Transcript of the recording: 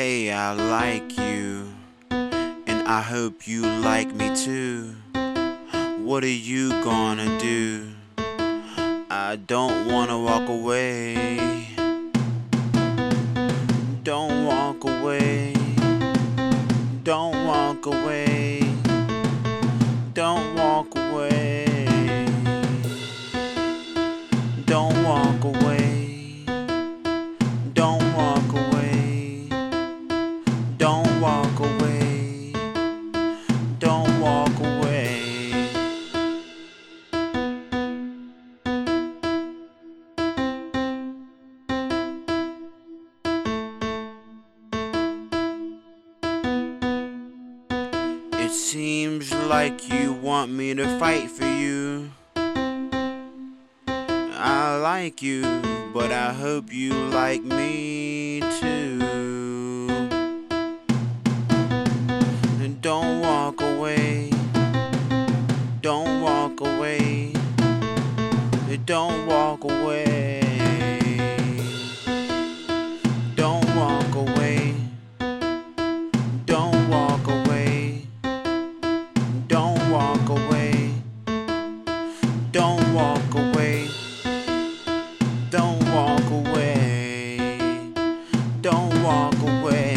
I like you, and I hope you like me too. What are you gonna do? I don't wanna walk away. Don't walk away. Don't walk away. It seems like you want me to fight for you. I like you, but I hope you like me too. And don't walk away. Don't walk away. Don't walk away. Don't walk away. Don't walk away.